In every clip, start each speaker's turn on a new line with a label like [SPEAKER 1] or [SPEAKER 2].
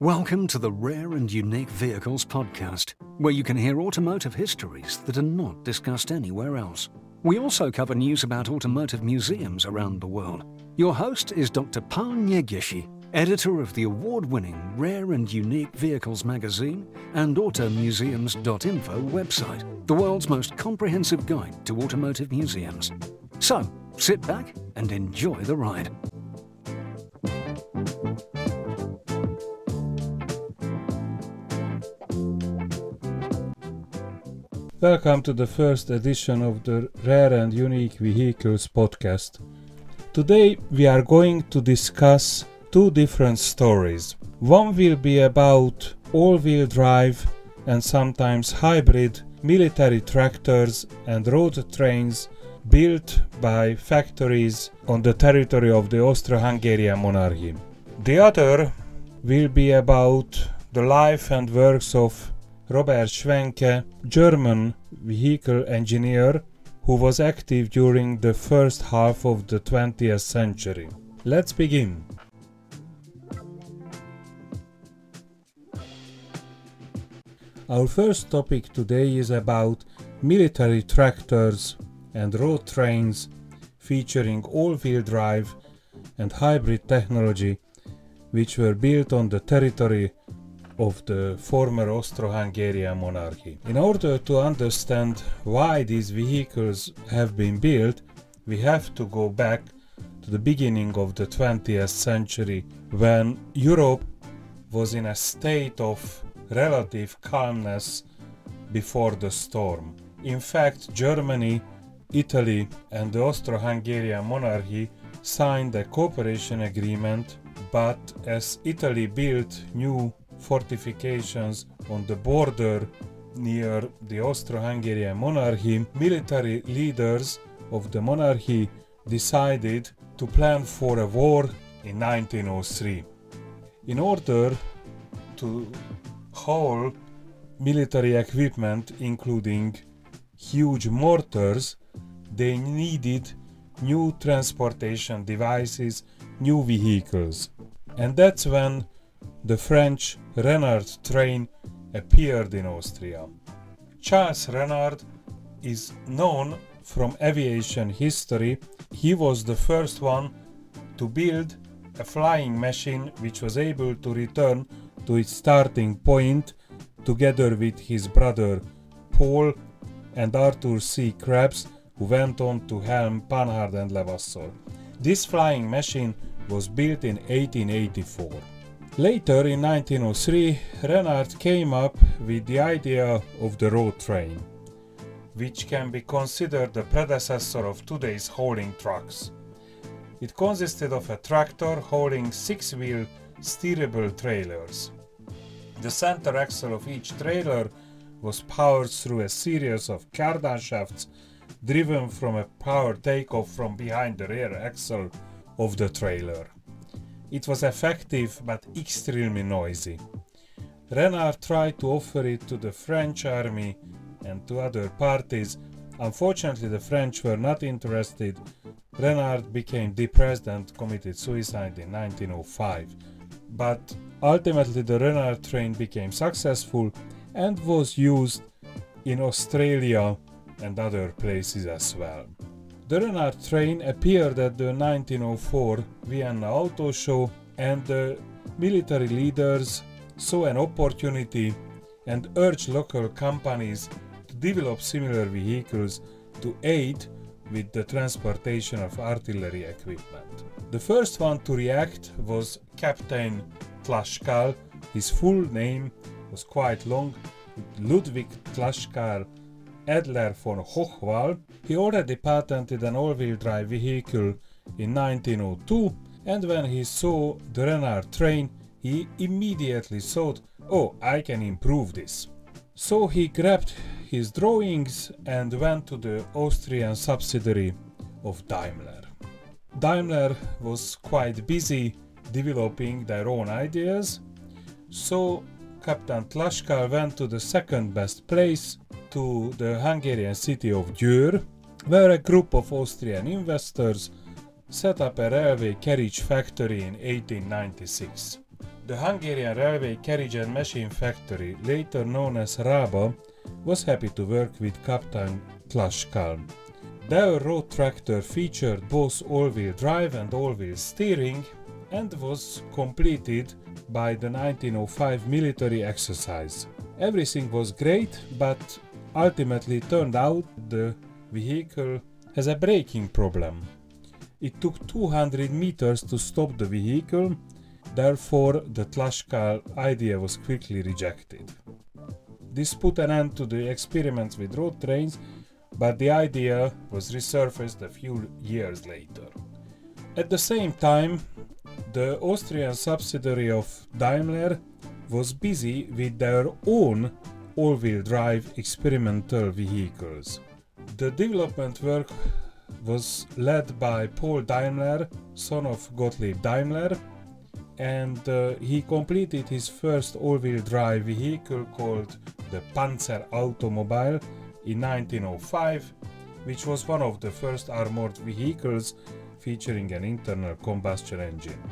[SPEAKER 1] Welcome to the Rare and Unique Vehicles podcast, where you can hear automotive histories that are not discussed anywhere else. We also cover news about automotive museums around the world. Your host is Dr. Paul Negyesi, editor of the award winning Rare and Unique Vehicles magazine and automuseums.info website, the world's most comprehensive guide to automotive museums. So, sit back and enjoy the ride.
[SPEAKER 2] Welcome to the first edition of the Rare and Unique Vehicles podcast. Today we are going to discuss two different stories. One will be about all wheel drive and sometimes hybrid military tractors and road trains built by factories on the territory of the Austro Hungarian monarchy. The other will be about the life and works of Robert Schwenke, German vehicle engineer who was active during the first half of the 20th century. Let's begin. Our first topic today is about military tractors and road trains featuring all-wheel drive and hybrid technology which were built on the territory of the former Austro-Hungarian monarchy. In order to understand why these vehicles have been built, we have to go back to the beginning of the 20th century when Europe was in a state of relative calmness before the storm. In fact, Germany, Italy, and the Austro Hungarian monarchy signed a cooperation agreement, but as Italy built new fortifications on the border near the Austro-Hungarian monarchy, military leaders of the monarchy decided to plan for a war in 1903. In order to haul military equipment, including huge mortars, they needed new transportation devices, new vehicles. And that's when the French Renard train appeared in Austria. Charles Renard is known from aviation history. He was the first one to build a flying machine which was able to return to its starting point together with his brother Paul and Arthur C. Krebs, who went on to helm Panhard and Levassor. This flying machine was built in 1884. Later, in 1903, Renard came up with the idea of the road train, which can be considered the predecessor of today's hauling trucks. It consisted of a tractor hauling six wheel steerable trailers. The center axle of each trailer was powered through a series of cardan shafts driven from a power takeoff from behind the rear axle of the trailer. It was effective but extremely noisy. Renard tried to offer it to the French army and to other parties. Unfortunately, the French were not interested. Renard became depressed and committed suicide in 1905. But ultimately, the Renard train became successful and was used in Australia and other places as well. The Renard train appeared at the 1904 Vienna Auto Show and the military leaders saw an opportunity and urged local companies to develop similar vehicles to aid with the transportation of artillery equipment. The first one to react was Captain Tlaskal. His full name was quite long, Ludwig Tlaskal Edler von Hochwald, he already patented an all-wheel drive vehicle in 1902 and when he saw the Renard train, he immediately thought, oh, I can improve this. So he grabbed his drawings and went to the Austrian subsidiary of Daimler. Daimler was quite busy developing their own ideas, so Captain Tlaskal went to the second best place to the Hungarian city of Győr, where a group of Austrian investors set up a railway carriage factory in 1896. The Hungarian Railway Carriage and Machine Factory, later known as Raba, was happy to work with Captain Tlaskal. Their road tractor featured both all-wheel drive and all-wheel steering and was completed by the 1905 military exercise. Everything was great, but ultimately turned out the vehicle has a braking problem. It took 200 meters to stop the vehicle, therefore the Tlaskal idea was quickly rejected. This put an end to the experiments with road trains, but the idea was resurfaced a few years later. At the same time, the Austrian subsidiary of Daimler was busy with their own all-wheel drive experimental vehicles. The development work was led by Paul Daimler, son of Gottlieb Daimler, and uh, he completed his first all-wheel drive vehicle called the Panzer Automobile in 1905, which was one of the first armored vehicles featuring an internal combustion engine.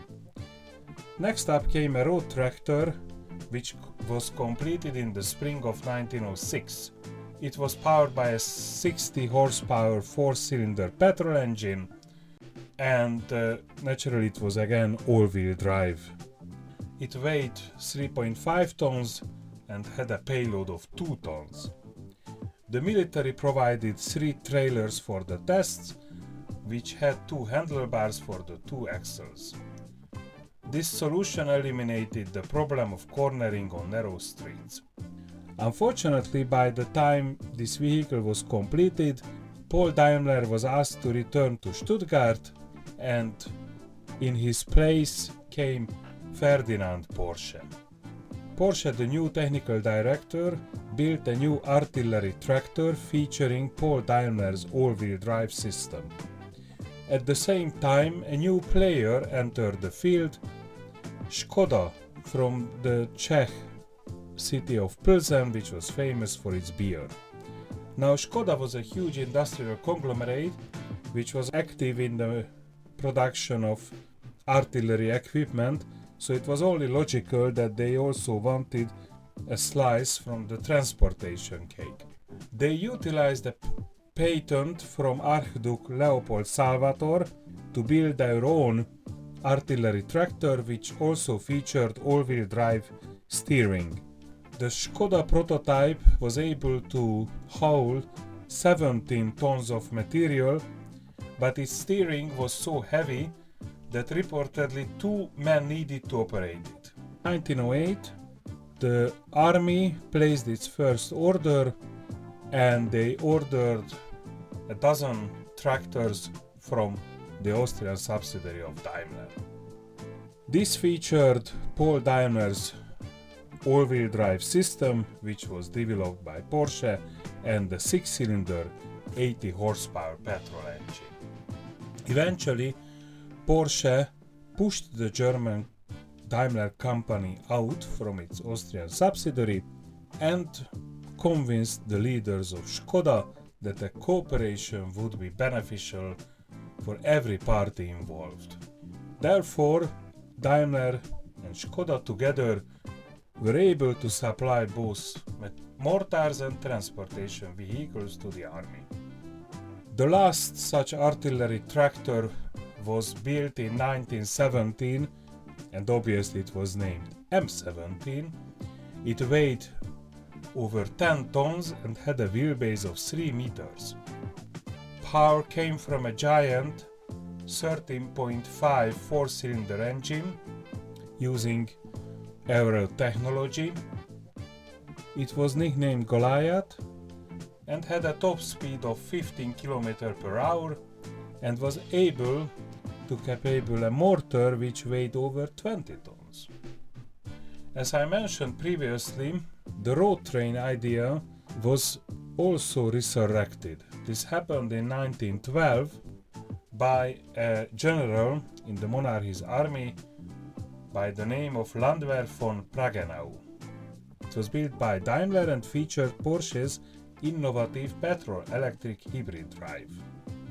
[SPEAKER 2] Next up came a road tractor, which was completed in the spring of 1906. It was powered by a 60 horsepower four cylinder petrol engine, and uh, naturally, it was again all wheel drive. It weighed 3.5 tons and had a payload of 2 tons. The military provided three trailers for the tests, which had two handlebars for the two axles. This solution eliminated the problem of cornering on narrow streets. Unfortunately, by the time this vehicle was completed, Paul Daimler was asked to return to Stuttgart and in his place came Ferdinand Porsche. Porsche, the new technical director, built a new artillery tractor featuring Paul Daimler's all-wheel drive system. At the same time, a new player entered the field, Skoda from the Czech city of Pilsen, which was famous for its beer. Now, Skoda was a huge industrial conglomerate which was active in the production of artillery equipment, so it was only logical that they also wanted a slice from the transportation cake. They utilized a patent from Archduke Leopold Salvator to build their own artillery tractor, which also featured all wheel drive steering. The Skoda prototype was able to haul 17 tons of material, but its steering was so heavy that reportedly two men needed to operate it. 1908, the army placed its first order and they ordered a dozen tractors from the Austrian subsidiary of Daimler. This featured Paul Daimler's all-wheel drive system, which was developed by Porsche, and the six-cylinder 80 horsepower petrol engine. Eventually, Porsche pushed the German Daimler company out from its Austrian subsidiary and convinced the leaders of Skoda that a cooperation would be beneficial for every party involved. Therefore, Daimler and Skoda together were able to supply both mortars and transportation vehicles to the army. The last such artillery tractor was built in 1917 and obviously it was named M17. It weighed over 10 tons and had a wheelbase of 3 meters. Power came from a giant 13.5 four cylinder engine using aerial technology. It was nicknamed Goliath and had a top speed of 15 km per hour and was able to capable a mortar which weighed over 20 tons. As I mentioned previously, the road train idea was also resurrected. This happened in 1912 by a general in the monarchy's army by the name of Landwehr von Pragenau. It was built by Daimler and featured Porsche's innovative petrol-electric hybrid drive.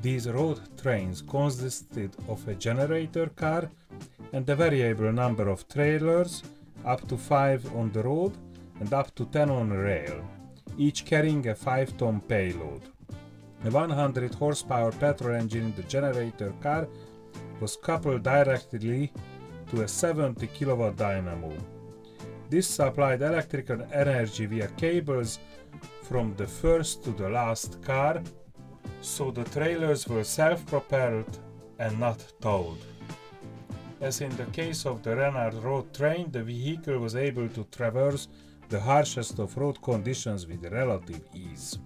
[SPEAKER 2] These road trains consisted of a generator car and a variable number of trailers up to 5 on the road and up to 10 on rail, each carrying a 5 ton payload. A 100 horsepower petrol engine in the generator car was coupled directly to a 70 kilowatt dynamo. This supplied electrical energy via cables from the first to the last car, so the trailers were self propelled and not towed. As in the case of the Renard road train, the vehicle was able to traverse the harshest of road conditions with relative ease.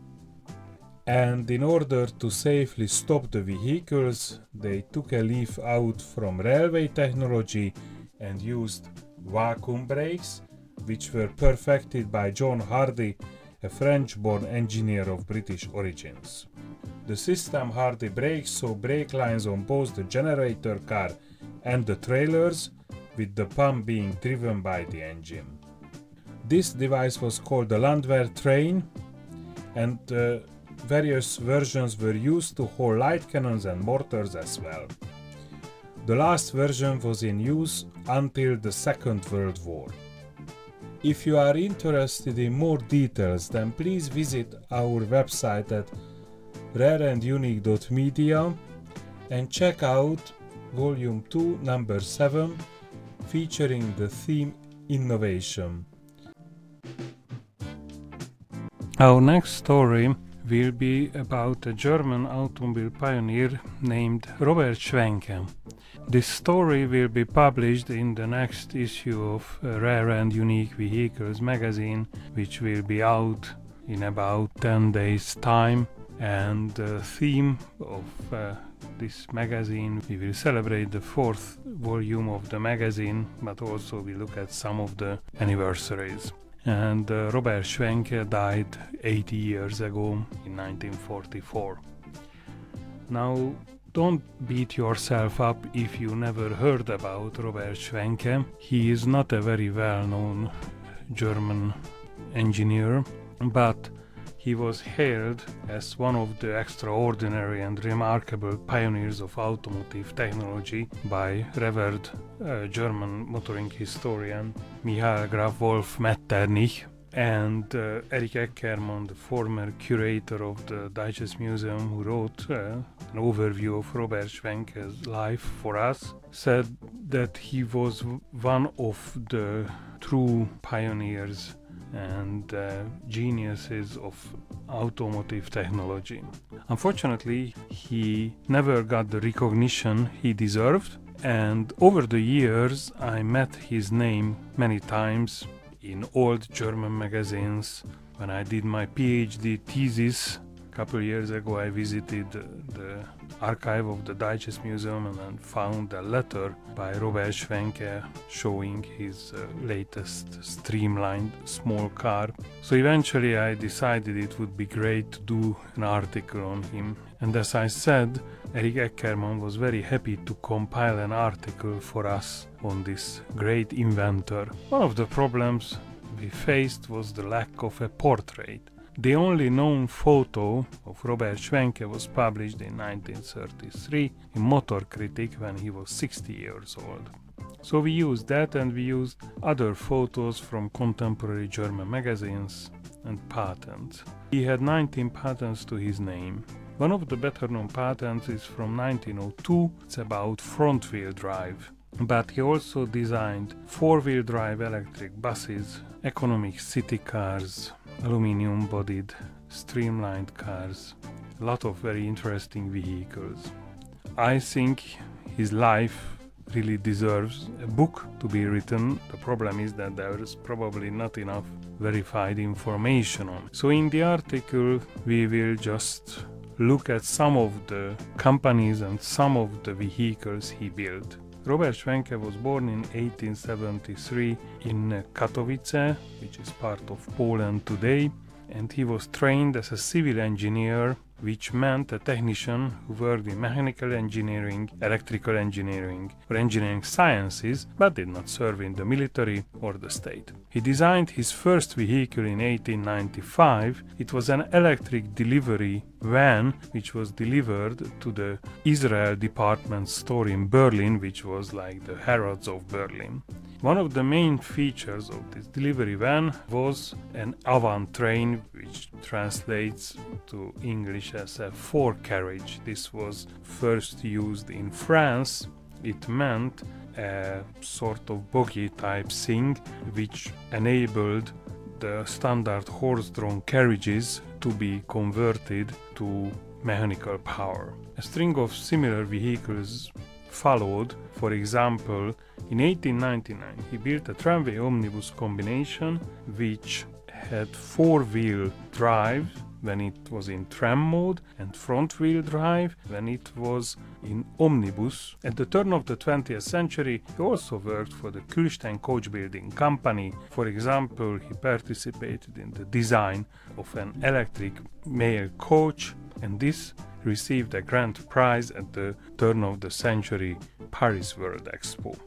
[SPEAKER 2] And in order to safely stop the vehicles, they took a leaf out from railway technology and used vacuum brakes, which were perfected by John Hardy, a French born engineer of British origins. The system Hardy brakes saw brake lines on both the generator car and the trailers, with the pump being driven by the engine. This device was called the Landwehr train, and uh, various versions were used to haul light cannons and mortars as well. The last version was in use until the Second World War. If you are interested in more details, then please visit our website at rareandunique.media and check out Volume 2, Number 7, featuring the theme Innovation. Our next story will be about a German automobile pioneer named Robert Schwenke. This story will be published in the next issue of Rare and Unique Vehicles magazine, which will be out in about 10 days' time. And the theme of uh, this magazine, we will celebrate the fourth volume of the magazine, but also we look at some of the anniversaries and uh, Robert Schwenke died 80 years ago in 1944. Now, don't beat yourself up if you never heard about Robert Schwenke. He is not a very well known German engineer, but he was hailed as one of the extraordinary and remarkable pioneers of automotive technology by revered uh, German motoring historian Michael Graf Wolff Metternich and uh, Erich Eckermann, the former curator of the Deutsches Museum, who wrote uh, an overview of Robert Schwenke's life for us, said that he was one of the true pioneers and uh, geniuses of automotive technology. Unfortunately, he never got the recognition he deserved, and over the years, I met his name many times in old German magazines. When I did my PhD thesis couple years ago, I visited the archive of the Deutsches Museum and found a letter by Robert Schwenke showing his uh, latest streamlined small car. So eventually I decided it would be great to do an article on him. And as I said, Erich Eckermann was very happy to compile an article for us on this great inventor. One of the problems we faced was the lack of a portrait. The only known photo of Robert Schwenke was published in 1933 in Motor Critic when he was 60 years old. So we used that and we used other photos from contemporary German magazines and patents. He had 19 patents to his name. One of the better known patents is from 1902. It's about front wheel drive. But he also designed four wheel drive electric buses, economic city cars, aluminium bodied, streamlined cars, a lot of very interesting vehicles. I think his life really deserves a book to be written. The problem is that there is probably not enough verified information on. So in the article we will just look at some of the companies and some of the vehicles he built. Robert Schwenke was born in 1873 in Katowice, which is part of Poland today, and he was trained as a civil engineer which meant a technician who worked in mechanical engineering, electrical engineering, or engineering sciences, but did not serve in the military or the state. He designed his first vehicle in 1895. It was an electric delivery van which was delivered to the Israel department store in Berlin, which was like the Harrods of Berlin. One of the main features of this delivery van was an avant train, which translates to English as a fore carriage. This was first used in France. It meant a sort of bogie type thing which enabled the standard horse drawn carriages to be converted to mechanical power. A string of similar vehicles followed. For example, in 1899 he built a tramway omnibus combination which had four wheel drive when it was in tram mode and front wheel drive when it was in omnibus. At the turn of the 20th century, he also worked for the Kühlstein coach building company. For example, he participated in the design of an electric mail coach, and this received a grand prize at the turn of the century Paris World Expo.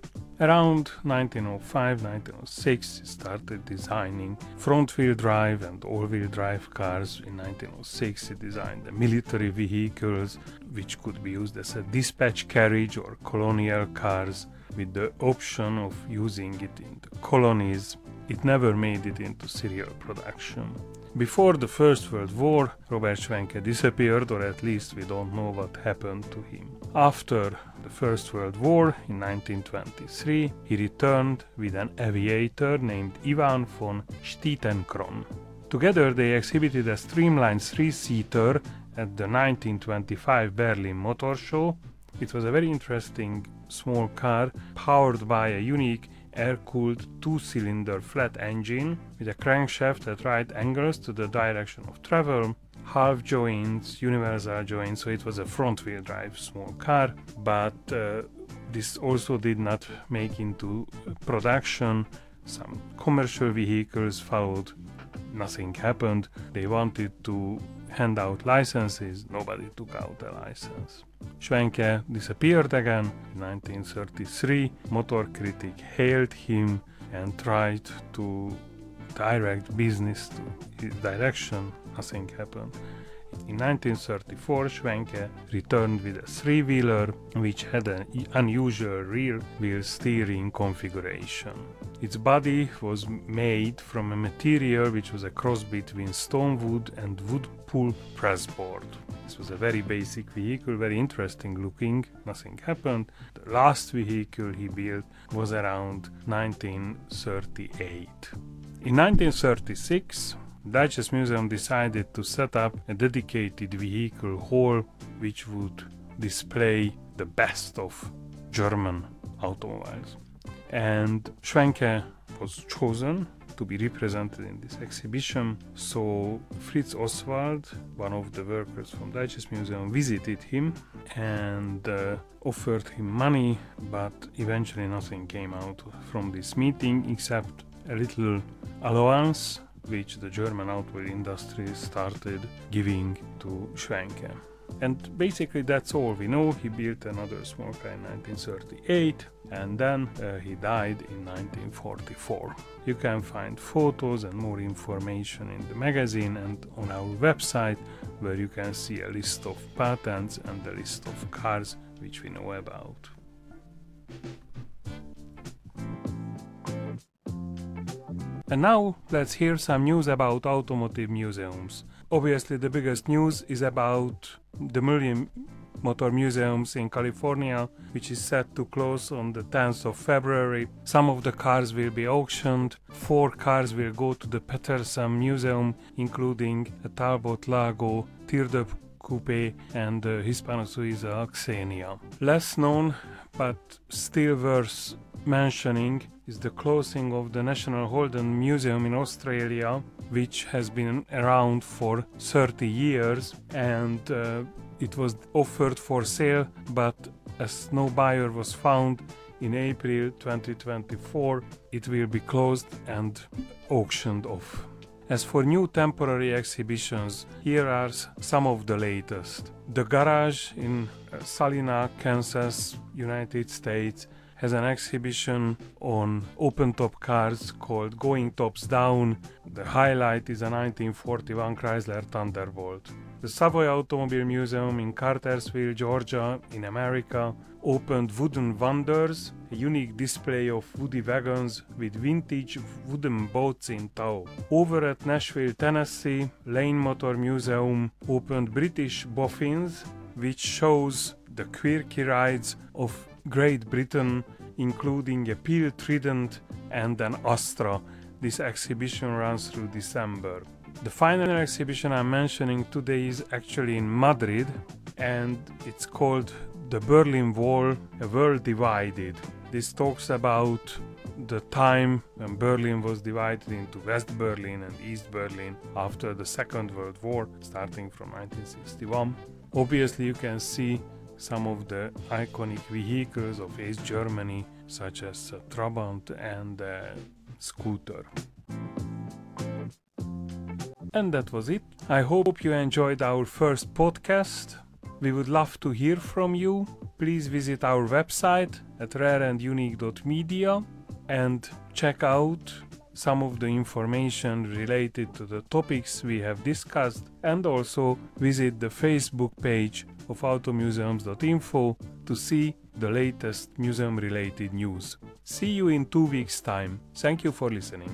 [SPEAKER 2] Around 1905-1906 he started designing front-wheel drive and all-wheel drive cars. In 1906 he designed the military vehicles which could be used as a dispatch carriage or colonial cars with the option of using it in the colonies. It never made it into serial production. Before the First World War, Robert Schwenke disappeared, or at least we don't know what happened to him. After the First World War, in 1923, he returned with an aviator named Ivan von Stietenkron. Together they exhibited a streamlined three-seater at the 1925 Berlin Motor Show. It was a very interesting small car powered by a unique air-cooled two-cylinder flat engine with a crankshaft at right angles to the direction of travel, half joints, universal joints, so it was a front-wheel drive small car, but uh, this also did not make into production. Some commercial vehicles followed. Nothing happened. They wanted to hand out licenses. Nobody took out a license. Schwenke disappeared again in 1933. Motor Critic hailed him and tried to direct business to direction. Nothing happened. In 1934, Schwenke returned with a three-wheeler which had an unusual rear-wheel steering configuration. Its body was made from a material which was a cross between stone wood and wood pull pressboard. This was a very basic vehicle, very interesting looking, nothing happened. The last vehicle he built was around 1938. In 1936, Deutsches Museum decided to set up a dedicated vehicle hall which would display the best of German automobiles. And Schwenke was chosen to be represented in this exhibition. So Fritz Oswald, one of the workers from Deutsches Museum, visited him and uh, offered him money, but eventually nothing came out from this meeting except a little allowance which the German automobile industry started giving to Schwenke. And basically, that's all we know. He built another small car in 1938 and then uh, he died in 1944. You can find photos and more information in the magazine and on our website, where you can see a list of patents and a list of cars which we know about. And now let's hear some news about automotive museums. Obviously, the biggest news is about the Mullin Motor Museums in California, which is set to close on the 10th of February. Some of the cars will be auctioned. Four cars will go to the Petersen Museum, including a Talbot Lago, Teardrop Coupe, and the Hispano Suiza Xenia. Less known, but still worth mentioning is the closing of the National Holden Museum in Australia, which has been around for 30 years and uh, it was offered for sale, but as no buyer was found in April 2024, it will be closed and auctioned off. As for new temporary exhibitions, here are some of the latest. The Garage in Salina, Kansas, United States has an exhibition on open top cars called Going Tops Down. The highlight is a 1941 Chrysler Thunderbolt. The Savoy Automobile Museum in Cartersville, Georgia, in America, opened Wooden Wonders, a unique display of woody wagons with vintage wooden boats in tow. Over at Nashville, Tennessee, Lane Motor Museum opened British Boffins, which shows the quirky rides of Great Britain, including a Peel Trident and an Astra. This exhibition runs through December. The final exhibition I'm mentioning today is actually in Madrid and it's called The Berlin Wall, A World Divided. This talks about the time when Berlin was divided into West Berlin and East Berlin after the Second World War, starting from 1961. Obviously, you can see some of the iconic vehicles of East Germany, such as uh, Trabant and uh, Scooter. And that was it. I hope you enjoyed our first podcast. We would love to hear from you. Please visit our website at rareandunique.media and check out some of the information related to the topics we have discussed and also visit the Facebook page of automuseums.info to see the latest museum related news. See you in two weeks' time. Thank you for listening.